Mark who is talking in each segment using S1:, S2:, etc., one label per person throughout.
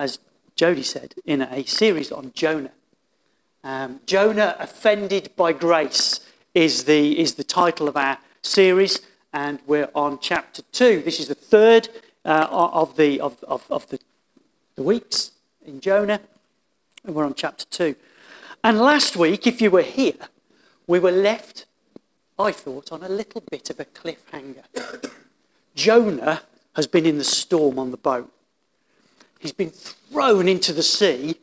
S1: as Jody said, in a series on Jonah. Um, Jonah Offended by Grace is the, is the title of our series, and we're on chapter 2. This is the third uh, of, the, of, of, of the, the weeks in Jonah, and we're on chapter 2. And last week, if you were here, we were left, I thought, on a little bit of a cliffhanger. Jonah has been in the storm on the boat. He's been thrown into the sea,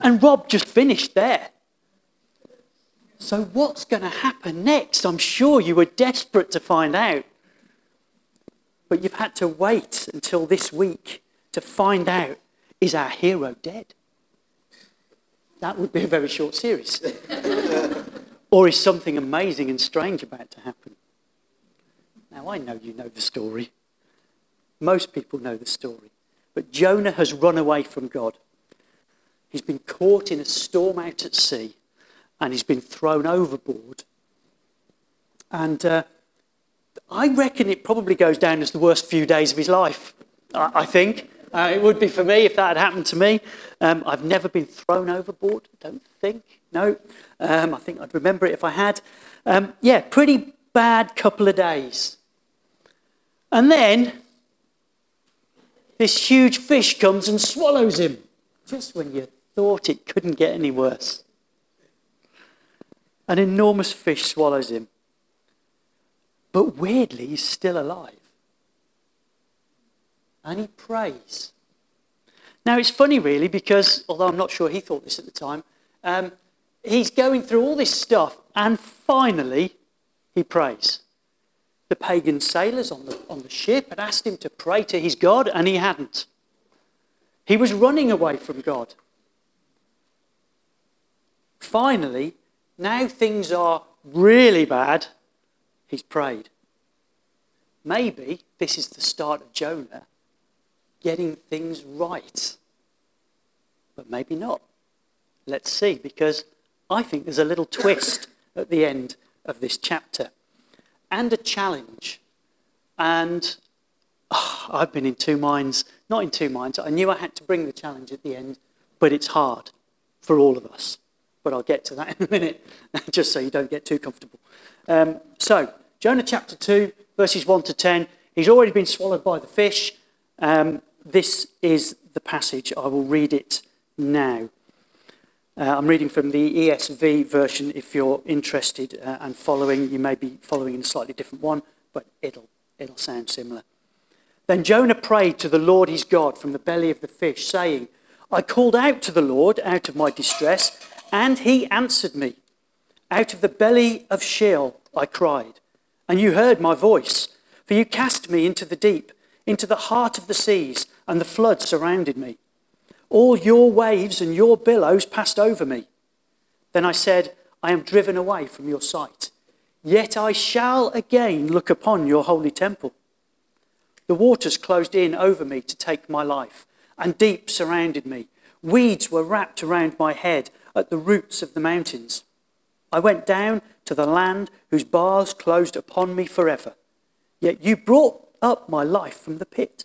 S1: and Rob just finished there. So, what's going to happen next? I'm sure you were desperate to find out. But you've had to wait until this week to find out is our hero dead? That would be a very short series. or is something amazing and strange about to happen? Now, I know you know the story. Most people know the story. But Jonah has run away from God. He's been caught in a storm out at sea and he's been thrown overboard. And uh, I reckon it probably goes down as the worst few days of his life, I, I think. Uh, it would be for me if that had happened to me. Um, I've never been thrown overboard, don't think. No. Um, I think I'd remember it if I had. Um, yeah, pretty bad couple of days. And then this huge fish comes and swallows him, just when you thought it couldn't get any worse. An enormous fish swallows him. But weirdly, he's still alive. And he prays. Now, it's funny, really, because although I'm not sure he thought this at the time, um, he's going through all this stuff, and finally, he prays. The pagan sailors on the, on the ship had asked him to pray to his God, and he hadn't. He was running away from God. Finally, now things are really bad, he's prayed. Maybe this is the start of Jonah getting things right. But maybe not. Let's see, because I think there's a little twist at the end of this chapter and a challenge. And oh, I've been in two minds, not in two minds. I knew I had to bring the challenge at the end, but it's hard for all of us. But I'll get to that in a minute, just so you don't get too comfortable. Um, so, Jonah chapter 2, verses 1 to 10. He's already been swallowed by the fish. Um, this is the passage. I will read it now. Uh, I'm reading from the ESV version. If you're interested uh, and following, you may be following in a slightly different one, but it'll, it'll sound similar. Then Jonah prayed to the Lord his God from the belly of the fish, saying, I called out to the Lord out of my distress, and he answered me. Out of the belly of Sheol I cried, and you heard my voice. For you cast me into the deep, into the heart of the seas, and the flood surrounded me. All your waves and your billows passed over me. Then I said, I am driven away from your sight. Yet I shall again look upon your holy temple. The waters closed in over me to take my life, and deep surrounded me. Weeds were wrapped around my head at the roots of the mountains. I went down to the land whose bars closed upon me forever. Yet you brought up my life from the pit.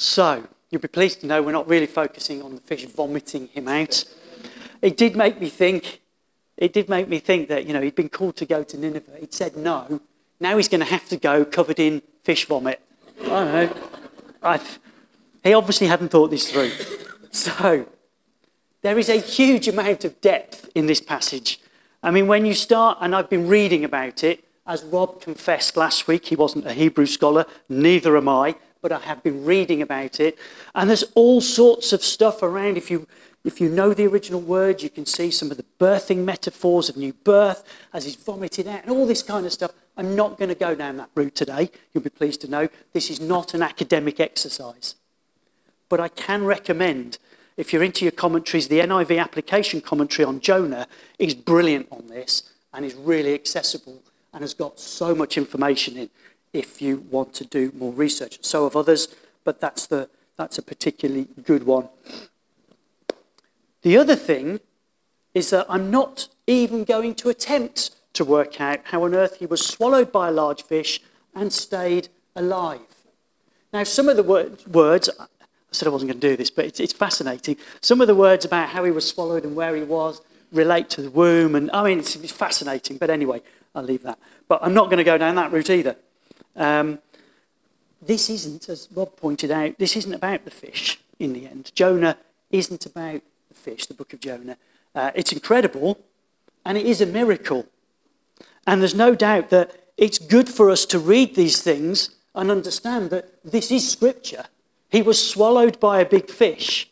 S1: So, you'll be pleased to know we're not really focusing on the fish vomiting him out. It did make me think, it did make me think that, you know, he'd been called to go to Nineveh. He'd said no. Now he's going to have to go covered in fish vomit. I don't know. I've, he obviously hadn't thought this through. So, there is a huge amount of depth in this passage. I mean, when you start, and I've been reading about it, as Rob confessed last week, he wasn't a Hebrew scholar, neither am I but I have been reading about it. And there's all sorts of stuff around. If you, if you know the original word, you can see some of the birthing metaphors of new birth as he's vomited out and all this kind of stuff. I'm not going to go down that route today. You'll be pleased to know this is not an academic exercise. But I can recommend, if you're into your commentaries, the NIV application commentary on Jonah is brilliant on this and is really accessible and has got so much information in if you want to do more research. So have others, but that's, the, that's a particularly good one. The other thing is that I'm not even going to attempt to work out how on earth he was swallowed by a large fish and stayed alive. Now, some of the word, words, I said I wasn't going to do this, but it's, it's, fascinating. Some of the words about how he was swallowed and where he was relate to the womb, and I mean, it's, it's fascinating. But anyway, I'll leave that. But I'm not going to go down that route either. Um, this isn't, as Rob pointed out, this isn't about the fish in the end. Jonah isn't about the fish, the book of Jonah. Uh, it's incredible, and it is a miracle. And there's no doubt that it's good for us to read these things and understand that this is Scripture. He was swallowed by a big fish.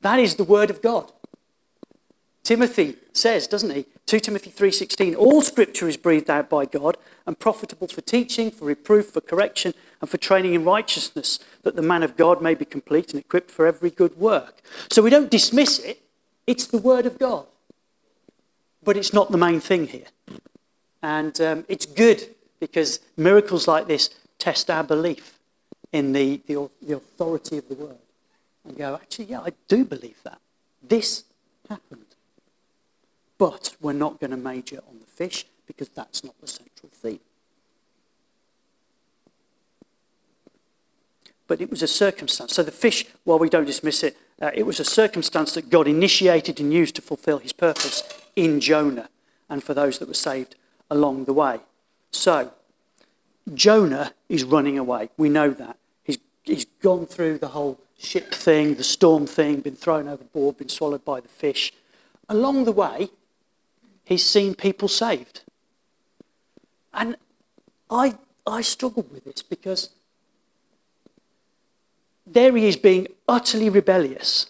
S1: That is the Word of God. Timothy says, doesn't he? 2 Timothy 3:16, all scripture is breathed out by God and profitable for teaching, for reproof, for correction, and for training in righteousness, that the man of God may be complete and equipped for every good work. So we don't dismiss it. It's the word of God. But it's not the main thing here. And um, it's good because miracles like this test our belief in the, the, the authority of the word. And go, actually, yeah, I do believe that. This happened. But we're not going to major on the fish because that's not the central theme. But it was a circumstance. So the fish, while we don't dismiss it, uh, it was a circumstance that God initiated and used to fulfill his purpose in Jonah and for those that were saved along the way. So, Jonah is running away. We know that. He's, he's gone through the whole ship thing, the storm thing, been thrown overboard, been swallowed by the fish. Along the way, he's seen people saved. And I, I struggled with this because there he is being utterly rebellious.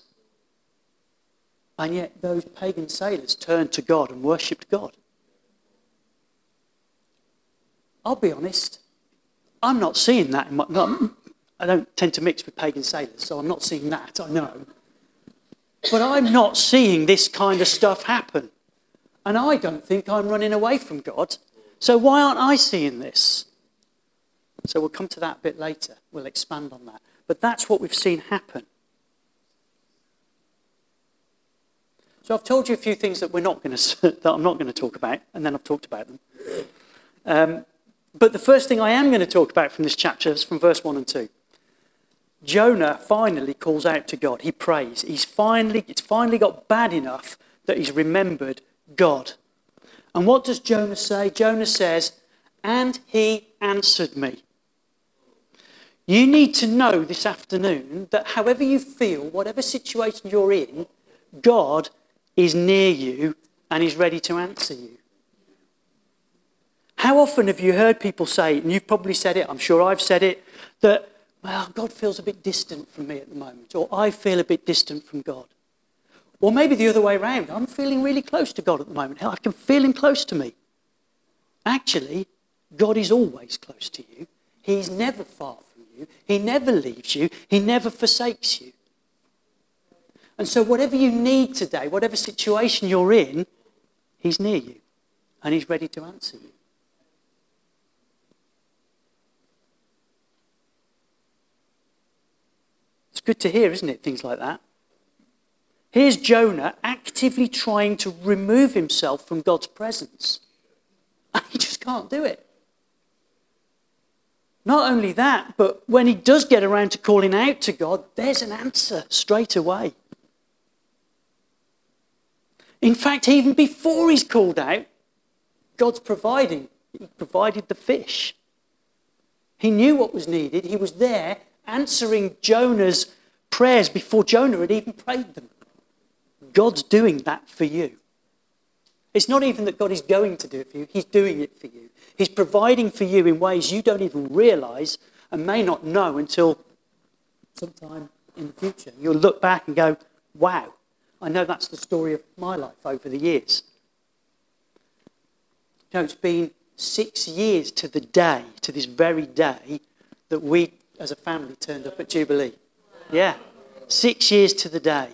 S1: And yet those pagan sailors turned to God and worshipped God. I'll be honest, I'm not seeing that. In my, I don't tend to mix with pagan sailors, so I'm not seeing that, I know. But I'm not seeing this kind of stuff happen. And I don't think I'm running away from God. So why aren't I seeing this? So we'll come to that a bit later. We'll expand on that. But that's what we've seen happen. So I've told you a few things that we're not going to that I'm not going to talk about, and then I've talked about them. Um, but the first thing I am going to talk about from this chapter is from verse one and two. Jonah finally calls out to God. He prays. He's finally it's finally got bad enough that he's remembered God. And what does Jonah say? Jonah says, And he answered me. You need to know this afternoon that however you feel, whatever situation you're in, God is near you and is ready to answer you. How often have you heard people say, and you've probably said it, I'm sure I've said it, that, well, God feels a bit distant from me at the moment, or I feel a bit distant from God. Or maybe the other way around. I'm feeling really close to God at the moment. I can feel Him close to me. Actually, God is always close to you. He's never far from you. He never leaves you. He never forsakes you. And so, whatever you need today, whatever situation you're in, He's near you and He's ready to answer you. It's good to hear, isn't it? Things like that. Here's Jonah actively trying to remove himself from God's presence. And he just can't do it. Not only that, but when he does get around to calling out to God, there's an answer straight away. In fact, even before he's called out, God's providing. He provided the fish. He knew what was needed. He was there answering Jonah's prayers before Jonah had even prayed them. God's doing that for you. It's not even that God is going to do it for you, He's doing it for you. He's providing for you in ways you don't even realize and may not know until sometime in the future. You'll look back and go, wow, I know that's the story of my life over the years. You know, it's been six years to the day, to this very day, that we as a family turned up at Jubilee. Yeah. Six years to the day.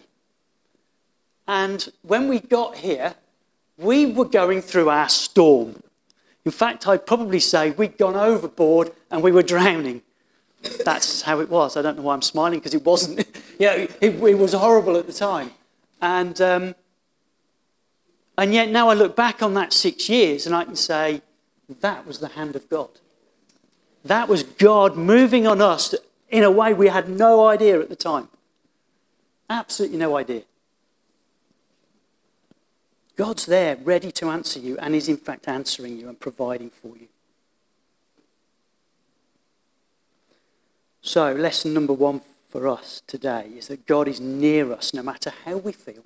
S1: And when we got here, we were going through our storm. In fact, I'd probably say we'd gone overboard and we were drowning. That's how it was. I don't know why I'm smiling because it wasn't. you know, it, it, was horrible at the time. And, um, and yet now I look back on that six years and I can say that was the hand of God. That was God moving on us in a way we had no idea at the time. Absolutely no idea. God's there, ready to answer you, and is in fact answering you and providing for you. So, lesson number one for us today is that God is near us no matter how we feel.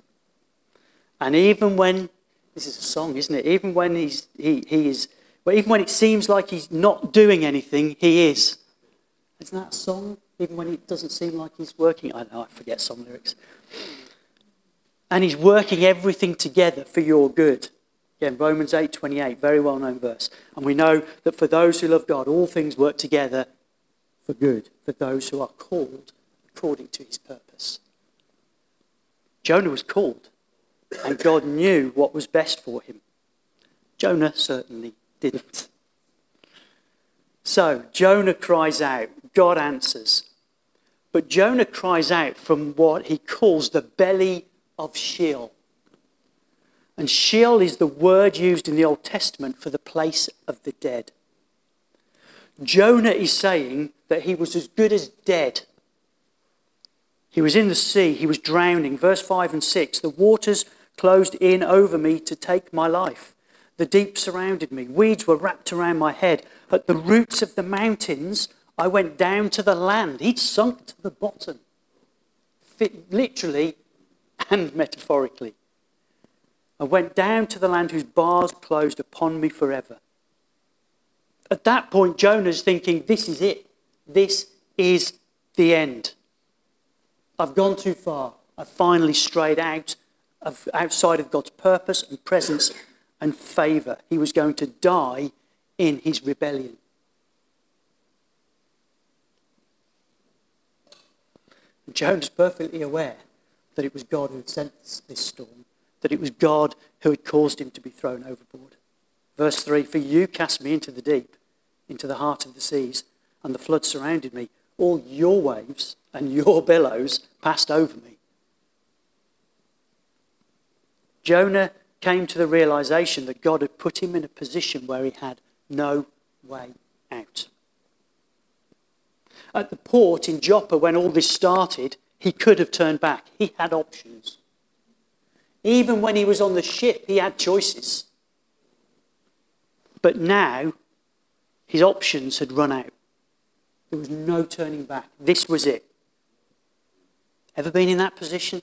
S1: And even when, this is a song, isn't it? Even when he's, he, he is, well, even when it seems like he's not doing anything, he is. Isn't that a song? Even when it doesn't seem like he's working. I know, I forget some lyrics. And he's working everything together for your good. Again, Romans 8:28, very well known verse. And we know that for those who love God, all things work together for good, for those who are called according to his purpose. Jonah was called, and God knew what was best for him. Jonah certainly didn't. So Jonah cries out, God answers. But Jonah cries out from what he calls the belly of Sheol. And Sheol is the word used in the Old Testament for the place of the dead. Jonah is saying that he was as good as dead. He was in the sea, he was drowning. Verse 5 and 6 The waters closed in over me to take my life. The deep surrounded me. Weeds were wrapped around my head. At the roots of the mountains, I went down to the land. He'd sunk to the bottom. Literally, and metaphorically. I went down to the land whose bars closed upon me forever. At that point, Jonah's thinking, This is it. This is the end. I've gone too far. I've finally strayed out of, outside of God's purpose and presence and favour. He was going to die in his rebellion. Jonah's perfectly aware that it was God who had sent this storm, that it was God who had caused him to be thrown overboard. Verse 3 For you cast me into the deep, into the heart of the seas, and the flood surrounded me. All your waves and your billows passed over me. Jonah came to the realization that God had put him in a position where he had no way out. At the port in Joppa, when all this started, he could have turned back. He had options. Even when he was on the ship, he had choices. But now, his options had run out. There was no turning back. This was it. Ever been in that position?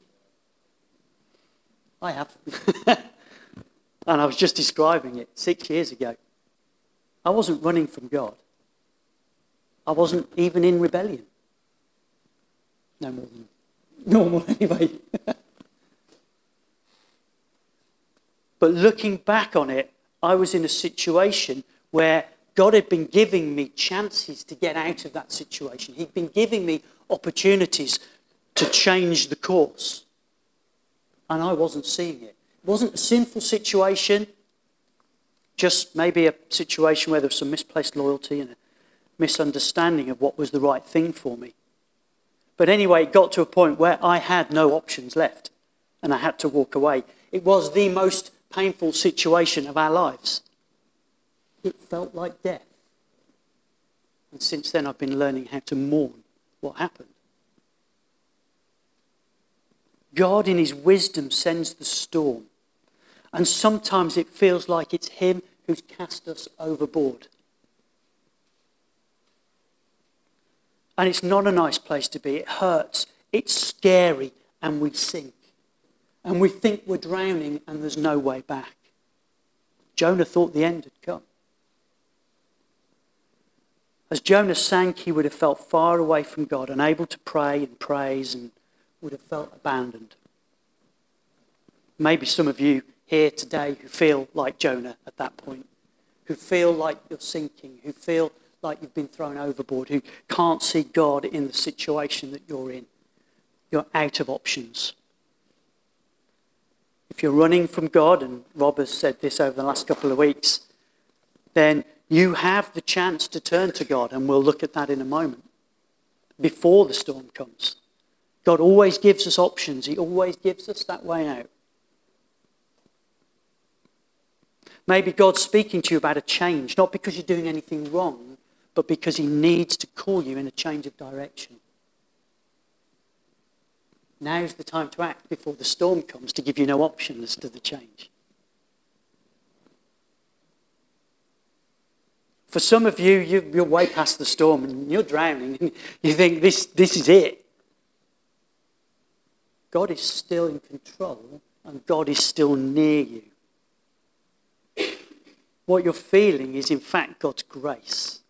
S1: I have. and I was just describing it six years ago. I wasn't running from God. I wasn't even in rebellion. No more than normal, anyway. but looking back on it, I was in a situation where God had been giving me chances to get out of that situation. He'd been giving me opportunities to change the course. And I wasn't seeing it. It wasn't a sinful situation, just maybe a situation where there was some misplaced loyalty and a misunderstanding of what was the right thing for me. But anyway, it got to a point where I had no options left and I had to walk away. It was the most painful situation of our lives. It felt like death. And since then, I've been learning how to mourn what happened. God, in His wisdom, sends the storm. And sometimes it feels like it's Him who's cast us overboard. And it's not a nice place to be. It hurts. It's scary. And we sink. And we think we're drowning and there's no way back. Jonah thought the end had come. As Jonah sank, he would have felt far away from God, unable to pray and praise, and would have felt abandoned. Maybe some of you here today who feel like Jonah at that point, who feel like you're sinking, who feel like you've been thrown overboard, who can't see God in the situation that you're in. you're out of options. If you're running from God, and Rob has said this over the last couple of weeks, then you have the chance to turn to God, and we'll look at that in a moment, before the storm comes. God always gives us options, He always gives us that way out. Maybe God's speaking to you about a change, not because you're doing anything wrong, but because He needs to call you in a change of direction. Now's the time to act before the storm comes to give you no option as to the change. For some of you, you are way past the storm and you're drowning and you think this, this is it. God is still in control and God is still near you. What you're feeling is, in fact, God's grace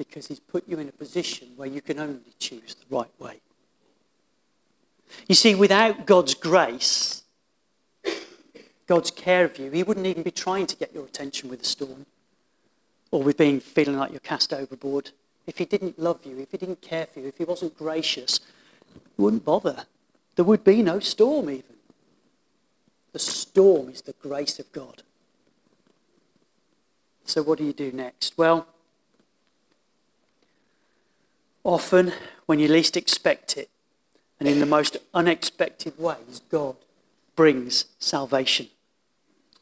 S1: because He's put you in a position where you can only choose the right way. You see, without God's grace, God's care of you, He wouldn't even be trying to get your attention with a storm or with being feeling like you're cast overboard. If He didn't love you, if He didn't care for you, if He wasn't gracious, He wouldn't bother. There would be no storm, even. The storm is the grace of God. So, what do you do next? Well, often when you least expect it, and in the most unexpected ways, God brings salvation.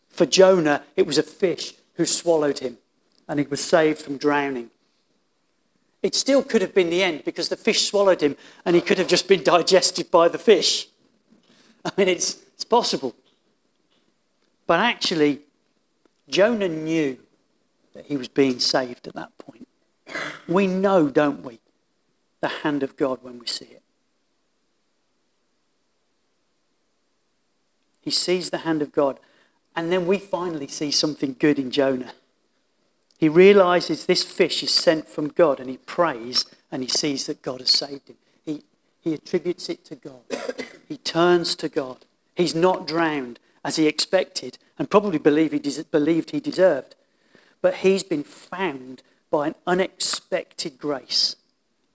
S1: For Jonah, it was a fish who swallowed him, and he was saved from drowning. It still could have been the end because the fish swallowed him and he could have just been digested by the fish. I mean, it's, it's possible. But actually, Jonah knew that he was being saved at that point. We know, don't we, the hand of God when we see it. He sees the hand of God. And then we finally see something good in Jonah. He realizes this fish is sent from God and he prays and he sees that God has saved him. He, he attributes it to God. He turns to God. He's not drowned as he expected and probably believed he, des- believed he deserved. But he's been found by an unexpected grace,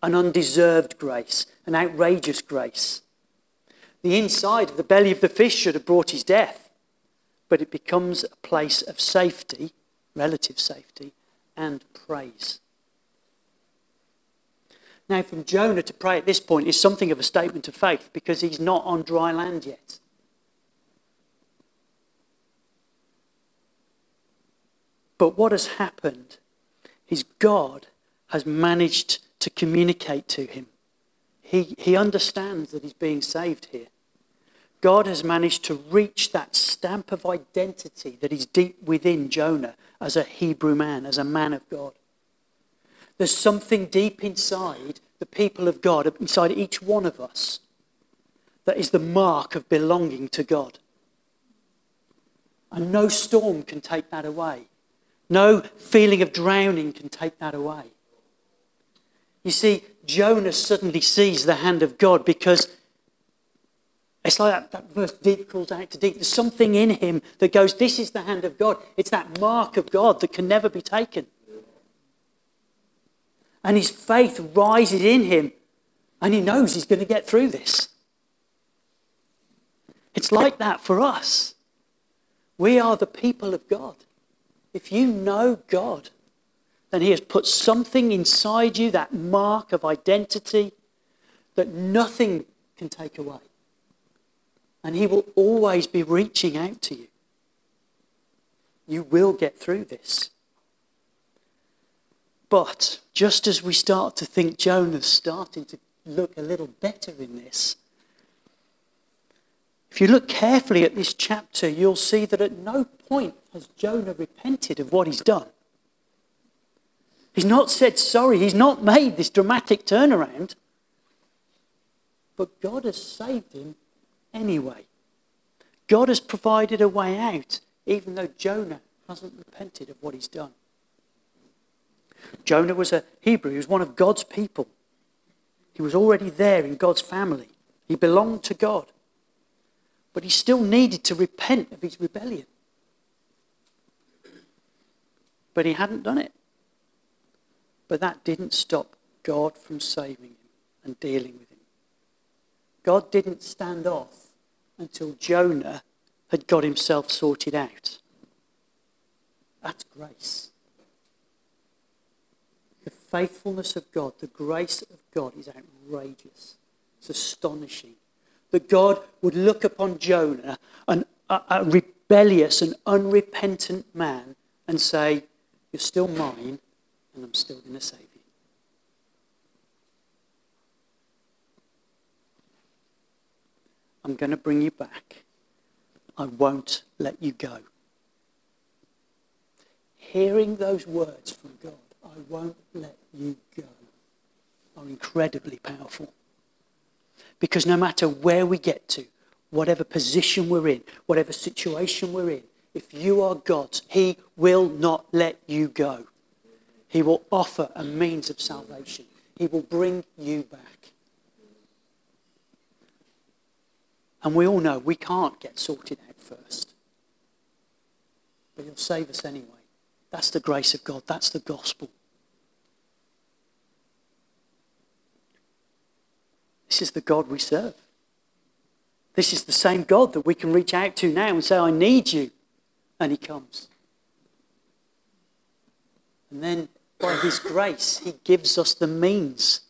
S1: an undeserved grace, an outrageous grace. The inside of the belly of the fish should have brought his death, but it becomes a place of safety, relative safety, and praise. Now, from Jonah to pray at this point is something of a statement of faith because he's not on dry land yet. But what has happened is God has managed to communicate to him. He, he understands that he's being saved here. God has managed to reach that stamp of identity that is deep within Jonah as a Hebrew man, as a man of God. There's something deep inside the people of God, inside each one of us, that is the mark of belonging to God. And no storm can take that away. No feeling of drowning can take that away. You see, Jonah suddenly sees the hand of God because it's like that, that verse deep calls out to deep. There's something in him that goes, This is the hand of God. It's that mark of God that can never be taken. And his faith rises in him, and he knows he's going to get through this. It's like that for us. We are the people of God. If you know God, then He has put something inside you, that mark of identity, that nothing can take away. And He will always be reaching out to you. You will get through this. But just as we start to think Jonah's starting to look a little better in this, if you look carefully at this chapter, you'll see that at no point has Jonah repented of what he's done. He's not said sorry. He's not made this dramatic turnaround. But God has saved him anyway. God has provided a way out, even though Jonah hasn't repented of what he's done. Jonah was a Hebrew, he was one of God's people. He was already there in God's family, he belonged to God. But he still needed to repent of his rebellion. But he hadn't done it. But that didn't stop God from saving him and dealing with him. God didn't stand off until Jonah had got himself sorted out. That's grace. The faithfulness of God, the grace of God is outrageous. It's astonishing that God would look upon Jonah, an, a, a rebellious and unrepentant man, and say, You're still mine, and I'm still going to save you. I'm going to bring you back. I won't let you go. Hearing those words from God, I won't let you go, are incredibly powerful. Because no matter where we get to, whatever position we're in, whatever situation we're in, if you are God's, He will not let you go. He will offer a means of salvation. He will bring you back. And we all know we can't get sorted out first. But He'll save us anyway. That's the grace of God. That's the gospel. This is the God we serve. This is the same God that we can reach out to now and say, I need you. And He comes. And then by His grace, He gives us the means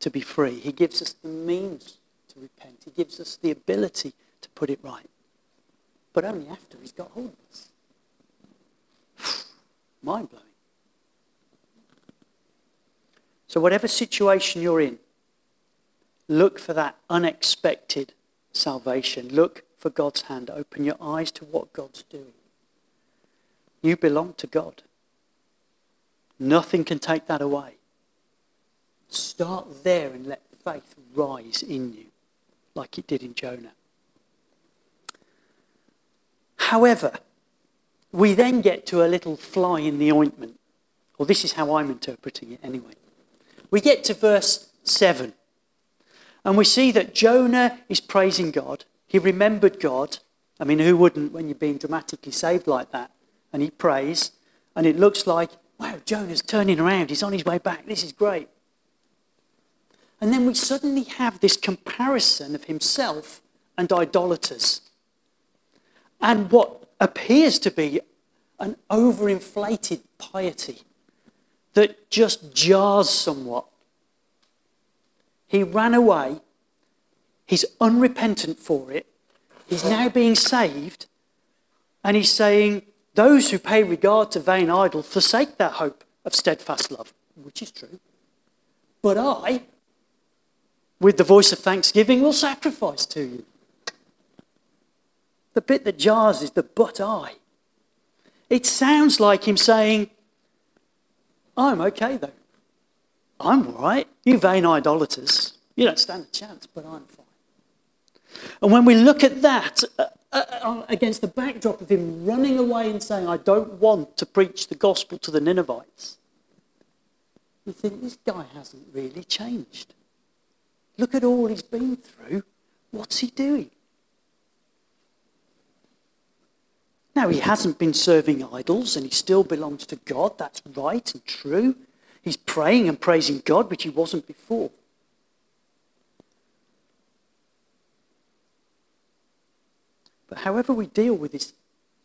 S1: to be free. He gives us the means to repent. He gives us the ability to put it right. But only after He's got hold of us. Mind blowing. So, whatever situation you're in, look for that unexpected salvation. Look for God's hand. Open your eyes to what God's doing. You belong to God. Nothing can take that away. Start there and let faith rise in you like it did in Jonah. However, we then get to a little fly in the ointment. Or this is how I'm interpreting it anyway. We get to verse 7. And we see that Jonah is praising God. He remembered God. I mean, who wouldn't when you're being dramatically saved like that? And he prays. And it looks like, wow, Jonah's turning around. He's on his way back. This is great. And then we suddenly have this comparison of himself and idolaters. And what appears to be an overinflated piety that just jars somewhat. He ran away. He's unrepentant for it. He's now being saved. And he's saying, Those who pay regard to vain idols forsake that hope of steadfast love, which is true. But I, with the voice of thanksgiving, will sacrifice to you. The bit that jars is the but I. It sounds like him saying, I'm okay though. I'm all right. You vain idolaters, you don't stand a chance, but I'm fine. And when we look at that uh, uh, uh, against the backdrop of him running away and saying, I don't want to preach the gospel to the Ninevites, you think this guy hasn't really changed. Look at all he's been through. What's he doing? Now, he hasn't been serving idols and he still belongs to God. That's right and true. He's praying and praising God, which he wasn't before. But however we deal with this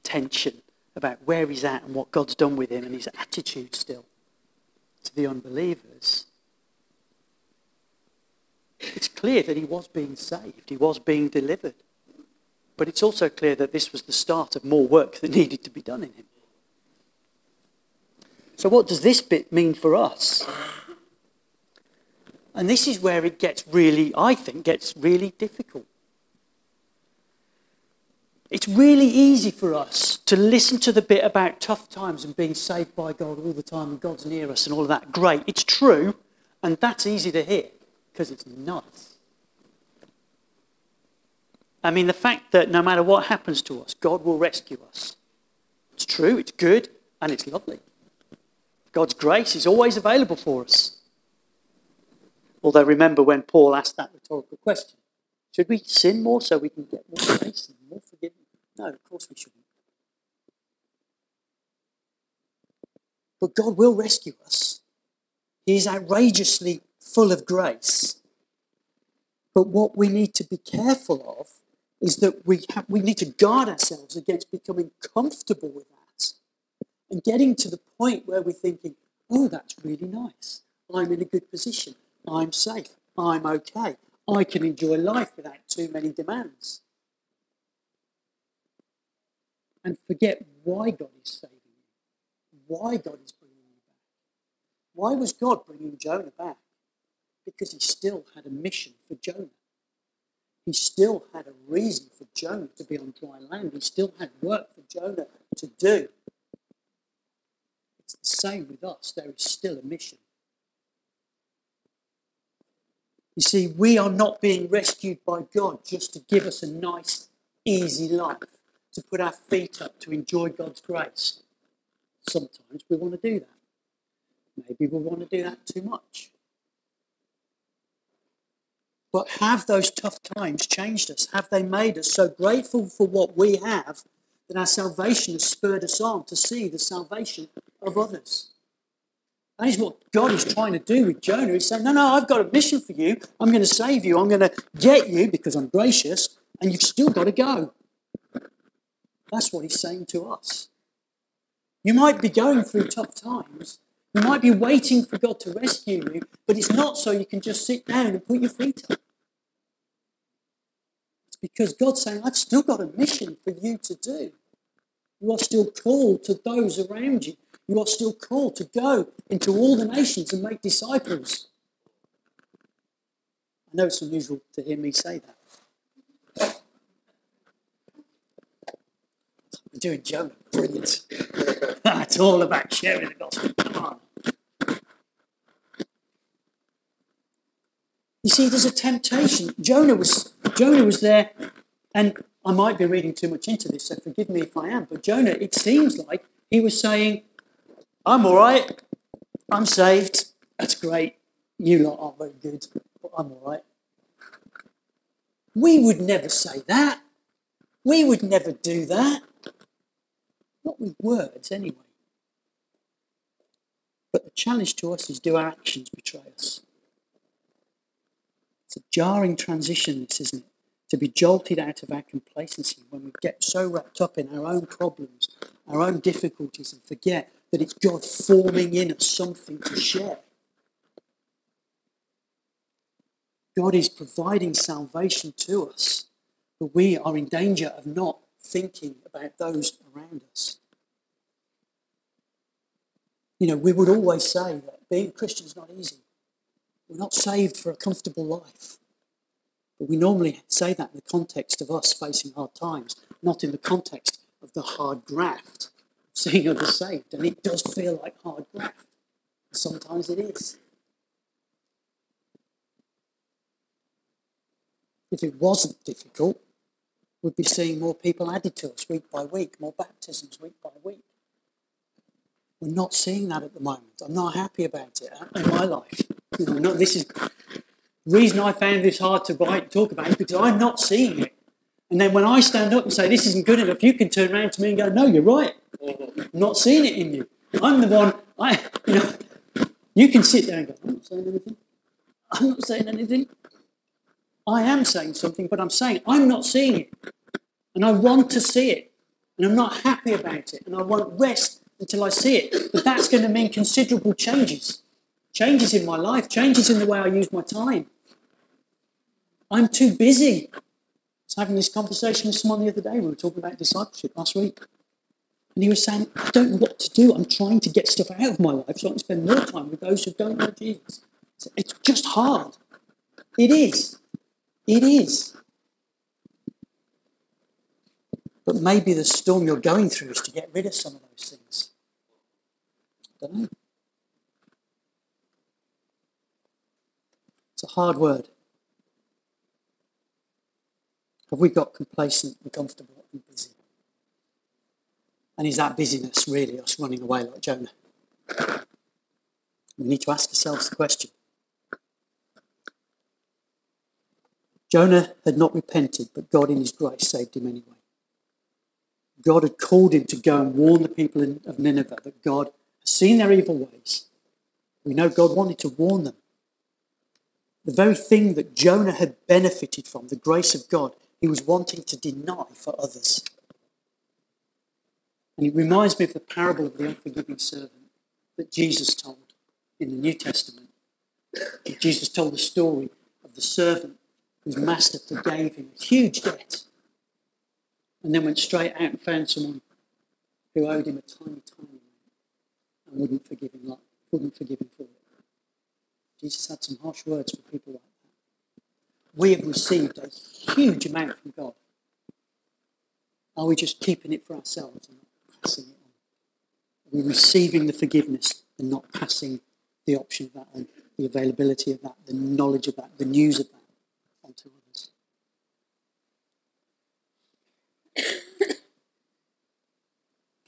S1: tension about where he's at and what God's done with him and his attitude still to the unbelievers, it's clear that he was being saved, he was being delivered. But it's also clear that this was the start of more work that needed to be done in him. So, what does this bit mean for us? And this is where it gets really, I think, gets really difficult. It's really easy for us to listen to the bit about tough times and being saved by God all the time and God's near us and all of that. Great, it's true, and that's easy to hear because it's nice. I mean, the fact that no matter what happens to us, God will rescue us. It's true, it's good, and it's lovely. God's grace is always available for us. Although, remember when Paul asked that rhetorical question should we sin more so we can get more grace and more forgiveness? No, of course we shouldn't. But God will rescue us. He is outrageously full of grace. But what we need to be careful of is that we, have, we need to guard ourselves against becoming comfortable with that and getting to the point where we're thinking, oh, that's really nice. I'm in a good position. I'm safe. I'm okay. I can enjoy life without too many demands. And forget why God is saving you, why God is bringing you back. Why was God bringing Jonah back? Because he still had a mission for Jonah. He still had a reason for Jonah to be on dry land. He still had work for Jonah to do. It's the same with us. There is still a mission. You see, we are not being rescued by God just to give us a nice, easy life, to put our feet up, to enjoy God's grace. Sometimes we want to do that. Maybe we want to do that too much. But have those tough times changed us? Have they made us so grateful for what we have that our salvation has spurred us on to see the salvation of others? That is what God is trying to do with Jonah. He's saying, No, no, I've got a mission for you. I'm going to save you. I'm going to get you because I'm gracious, and you've still got to go. That's what he's saying to us. You might be going through tough times. You might be waiting for God to rescue you, but it's not so you can just sit down and put your feet up. It's because God's saying, I've still got a mission for you to do. You are still called to those around you. You are still called to go into all the nations and make disciples. I know it's unusual to hear me say that. Doing Jonah. Brilliant. it's all about sharing the gospel. Come on. You see, there's a temptation. Jonah was Jonah was there, and I might be reading too much into this, so forgive me if I am. But Jonah, it seems like he was saying, I'm all right. I'm saved. That's great. You lot aren't very good, but I'm all right. We would never say that. We would never do that. Not with words, anyway. But the challenge to us is do our actions betray us? It's a jarring transition, this, isn't it? To be jolted out of our complacency when we get so wrapped up in our own problems, our own difficulties, and forget that it's God forming in us something to share. God is providing salvation to us, but we are in danger of not thinking about those around us. You know, we would always say that being a Christian is not easy. We're not saved for a comfortable life. But we normally say that in the context of us facing hard times, not in the context of the hard graft of seeing others saved. And it does feel like hard graft. Sometimes it is. If it wasn't difficult, we'd be seeing more people added to us week by week, more baptisms week by week. We're not seeing that at the moment. I'm not happy about it in my life. You know, not, this is the reason I found this hard to write, talk about is because I'm not seeing it. And then when I stand up and say this isn't good enough, you can turn around to me and go, "No, you're right. I'm not seeing it in you. I'm the one. I, you know, you can sit there and go, "I'm not saying anything. I'm not saying anything. I am saying something, but I'm saying I'm not seeing it, and I want to see it, and I'm not happy about it, and I won't rest until I see it. But that's going to mean considerable changes, changes in my life, changes in the way I use my time. I'm too busy I was having this conversation with someone the other day. We were talking about discipleship last week. And he was saying, I don't know what to do. I'm trying to get stuff out of my life so I can spend more time with those who don't know Jesus. It's just hard. It is. It is. But maybe the storm you're going through is to get rid of some of those things. I don't know. It's a hard word. Have we got complacent and comfortable and busy? And is that busyness really us running away like Jonah? We need to ask ourselves the question. Jonah had not repented, but God in his grace saved him anyway. God had called him to go and warn the people of Nineveh that God has seen their evil ways. We know God wanted to warn them. The very thing that Jonah had benefited from, the grace of God, he was wanting to deny for others. And it reminds me of the parable of the unforgiving servant that Jesus told in the New Testament. Jesus told the story of the servant whose master forgave him a huge debt and then went straight out and found someone who owed him a tiny, tiny amount and wouldn't forgive him, like, wouldn't forgive him for it. Jesus had some harsh words for people like that. We have received a huge amount from God. Are we just keeping it for ourselves and not passing it on? Are we receiving the forgiveness and not passing the option of that on, the availability of that, the knowledge of that, the news of that onto others?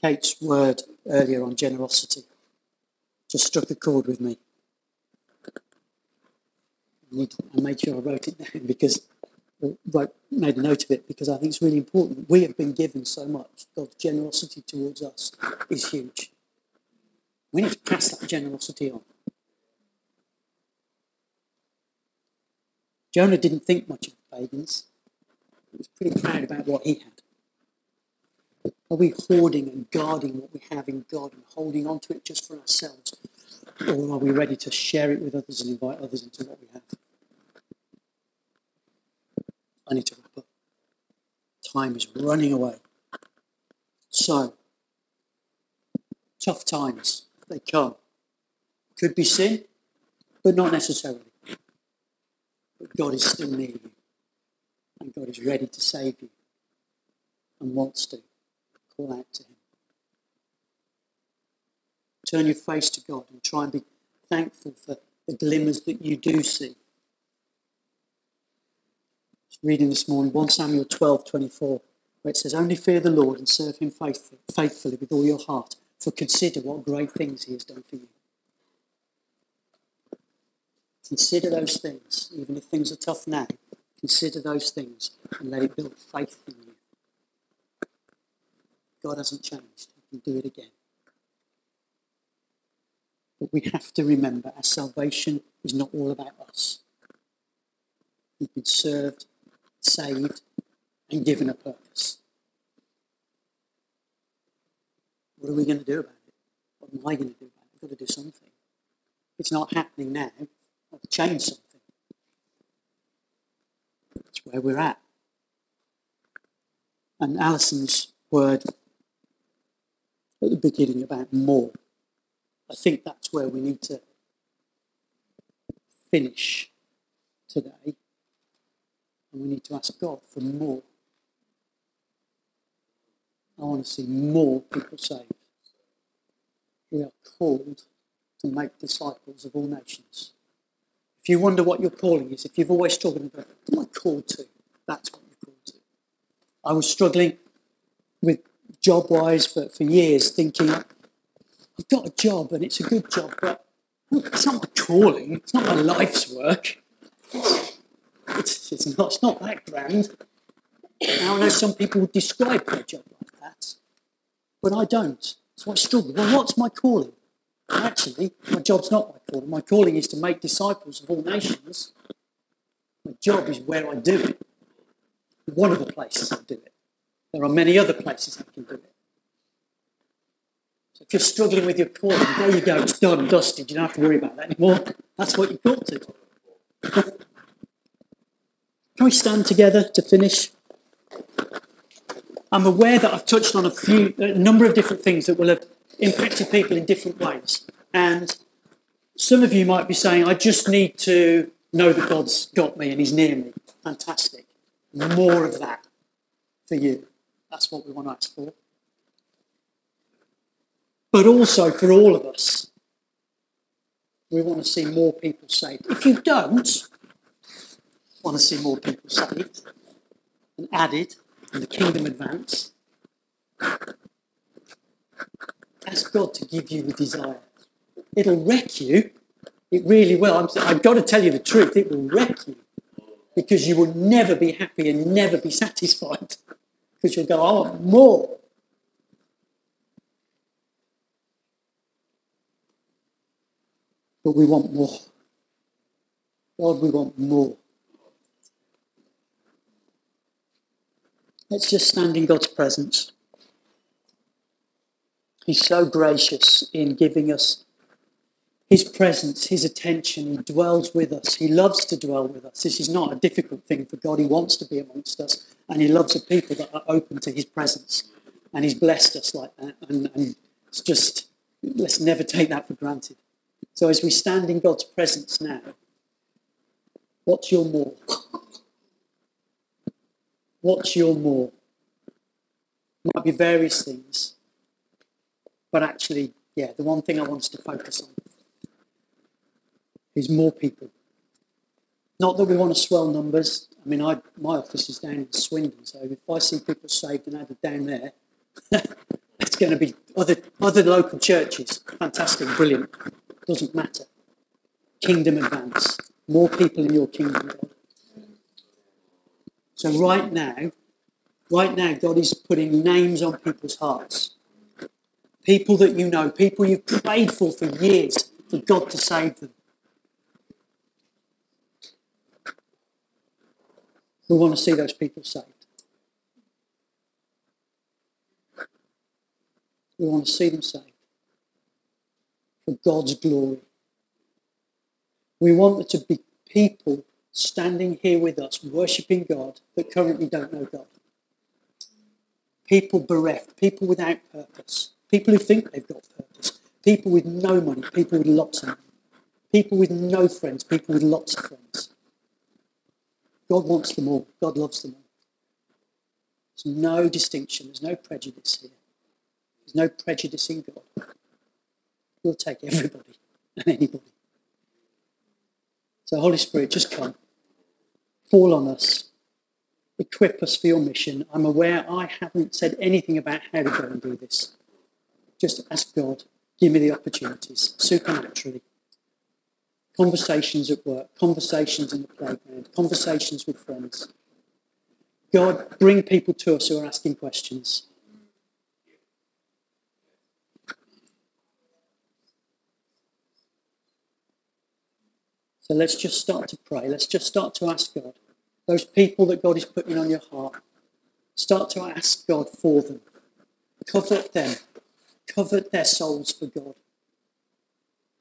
S1: Kate's word earlier on generosity just struck a chord with me. I made sure I wrote it down because wrote, made a note of it because I think it's really important. We have been given so much. God's generosity towards us is huge. We need to pass that generosity on. Jonah didn't think much of the pagans. He was pretty proud about what he had. Are we hoarding and guarding what we have in God and holding on to it just for ourselves? Or are we ready to share it with others and invite others into what we have? I need to wrap up. Time is running away. So, tough times, they come. Could be sin, but not necessarily. But God is still near you. And God is ready to save you and wants to. Call out to Him. Turn your face to God and try and be thankful for the glimmers that you do see reading this morning 1 Samuel 12 24, where it says, Only fear the Lord and serve him faithfully, faithfully with all your heart, for consider what great things he has done for you. Consider those things, even if things are tough now. Consider those things and let it build faith in you. God hasn't changed. He can do it again. But we have to remember our salvation is not all about us. We've been served saved, and given a purpose. What are we going to do about it? What am I going to do about it? We've got to do something. It's not happening now. I've got to change something. That's where we're at. And Alison's word at the beginning about more. I think that's where we need to finish today. And we need to ask God for more. I want to see more people saved. We are called to make disciples of all nations. If you wonder what your calling is, if you've always struggled, about, what am I called to? That's what you're called to. I was struggling job wise for, for years, thinking, I've got a job and it's a good job, but it's not my calling, it's not my life's work. It's, it's, not, it's not that grand. Now, I know some people would describe their job like that, but I don't. So I struggle. Well, what's my calling? Actually, my job's not my calling. My calling is to make disciples of all nations. My job is where I do it. One of the places I do it. There are many other places I can do it. So if you're struggling with your calling, there you go. It's done, dusted. You don't have to worry about that anymore. That's what you've got to. Do. Can we stand together to finish? I'm aware that I've touched on a few, a number of different things that will have impacted people in different ways. And some of you might be saying, I just need to know that God's got me and He's near me. Fantastic. More of that for you. That's what we want to ask for. But also for all of us, we want to see more people saved. If you don't, want to see more people saved and added and the kingdom advance. Ask God to give you the desire. It'll wreck you. It really will. I'm, I've got to tell you the truth. It will wreck you because you will never be happy and never be satisfied because you'll go, want more. But we want more. God, we want more. Let's just stand in God's presence. He's so gracious in giving us his presence, his attention. He dwells with us. He loves to dwell with us. This is not a difficult thing for God. He wants to be amongst us, and he loves the people that are open to his presence. And he's blessed us like that. And, and it's just, let's never take that for granted. So as we stand in God's presence now, what's your more? What's your more? Might be various things, but actually, yeah, the one thing I want us to focus on is more people. Not that we want to swell numbers. I mean, I, my office is down in Swindon, so if I see people saved and added down there, it's going to be other, other local churches. Fantastic, brilliant. Doesn't matter. Kingdom advance. More people in your kingdom, God. So right now, right now, God is putting names on people's hearts. People that you know, people you've prayed for for years, for God to save them. We want to see those people saved. We want to see them saved for God's glory. We want there to be people standing here with us, worshipping God, that currently don't know God. People bereft, people without purpose, people who think they've got purpose, people with no money, people with lots of money, people with no friends, people with lots of friends. God wants them all. God loves them all. There's no distinction. There's no prejudice here. There's no prejudice in God. We'll take everybody and anybody. So, Holy Spirit, just come. Fall on us. Equip us for your mission. I'm aware I haven't said anything about how to go and do this. Just ask God, give me the opportunities supernaturally. Conversations at work, conversations in the playground, conversations with friends. God, bring people to us who are asking questions. So let's just start to pray. Let's just start to ask God. Those people that God is putting on your heart, start to ask God for them. Covet them. Covet their souls for God.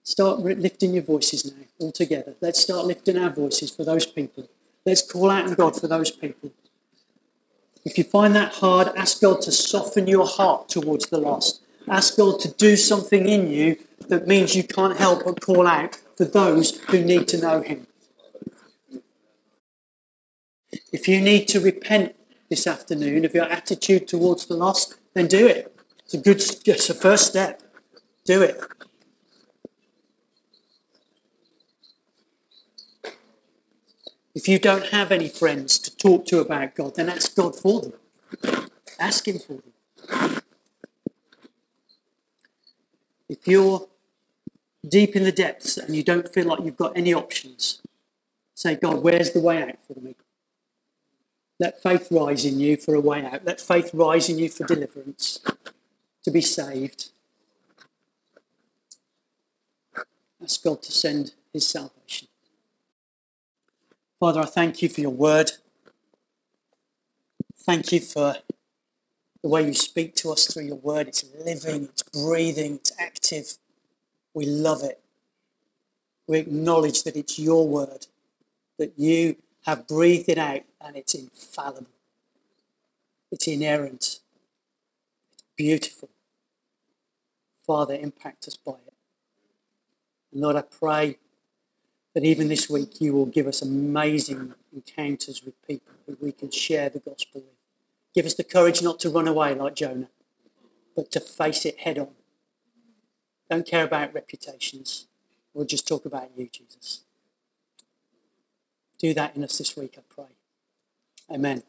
S1: Start lifting your voices now, all together. Let's start lifting our voices for those people. Let's call out to God for those people. If you find that hard, ask God to soften your heart towards the lost. Ask God to do something in you that means you can't help but call out for those who need to know him. If you need to repent this afternoon of your attitude towards the lost, then do it. It's a good, it's a first step. Do it. If you don't have any friends to talk to about God, then ask God for them. Ask Him for them. If you're deep in the depths and you don't feel like you've got any options, say, God, where's the way out for me? Let faith rise in you for a way out. Let faith rise in you for deliverance, to be saved. Ask God to send his salvation. Father, I thank you for your word. Thank you for the way you speak to us through your word. It's living, it's breathing, it's active. We love it. We acknowledge that it's your word, that you have breathed it out and it's infallible. It's inerrant. It's beautiful. Father, impact us by it. And Lord, I pray that even this week you will give us amazing encounters with people who we can share the gospel with. Give us the courage not to run away like Jonah, but to face it head on don't care about reputations. We'll just talk about you, Jesus. Do that in us this week, I pray. Amen.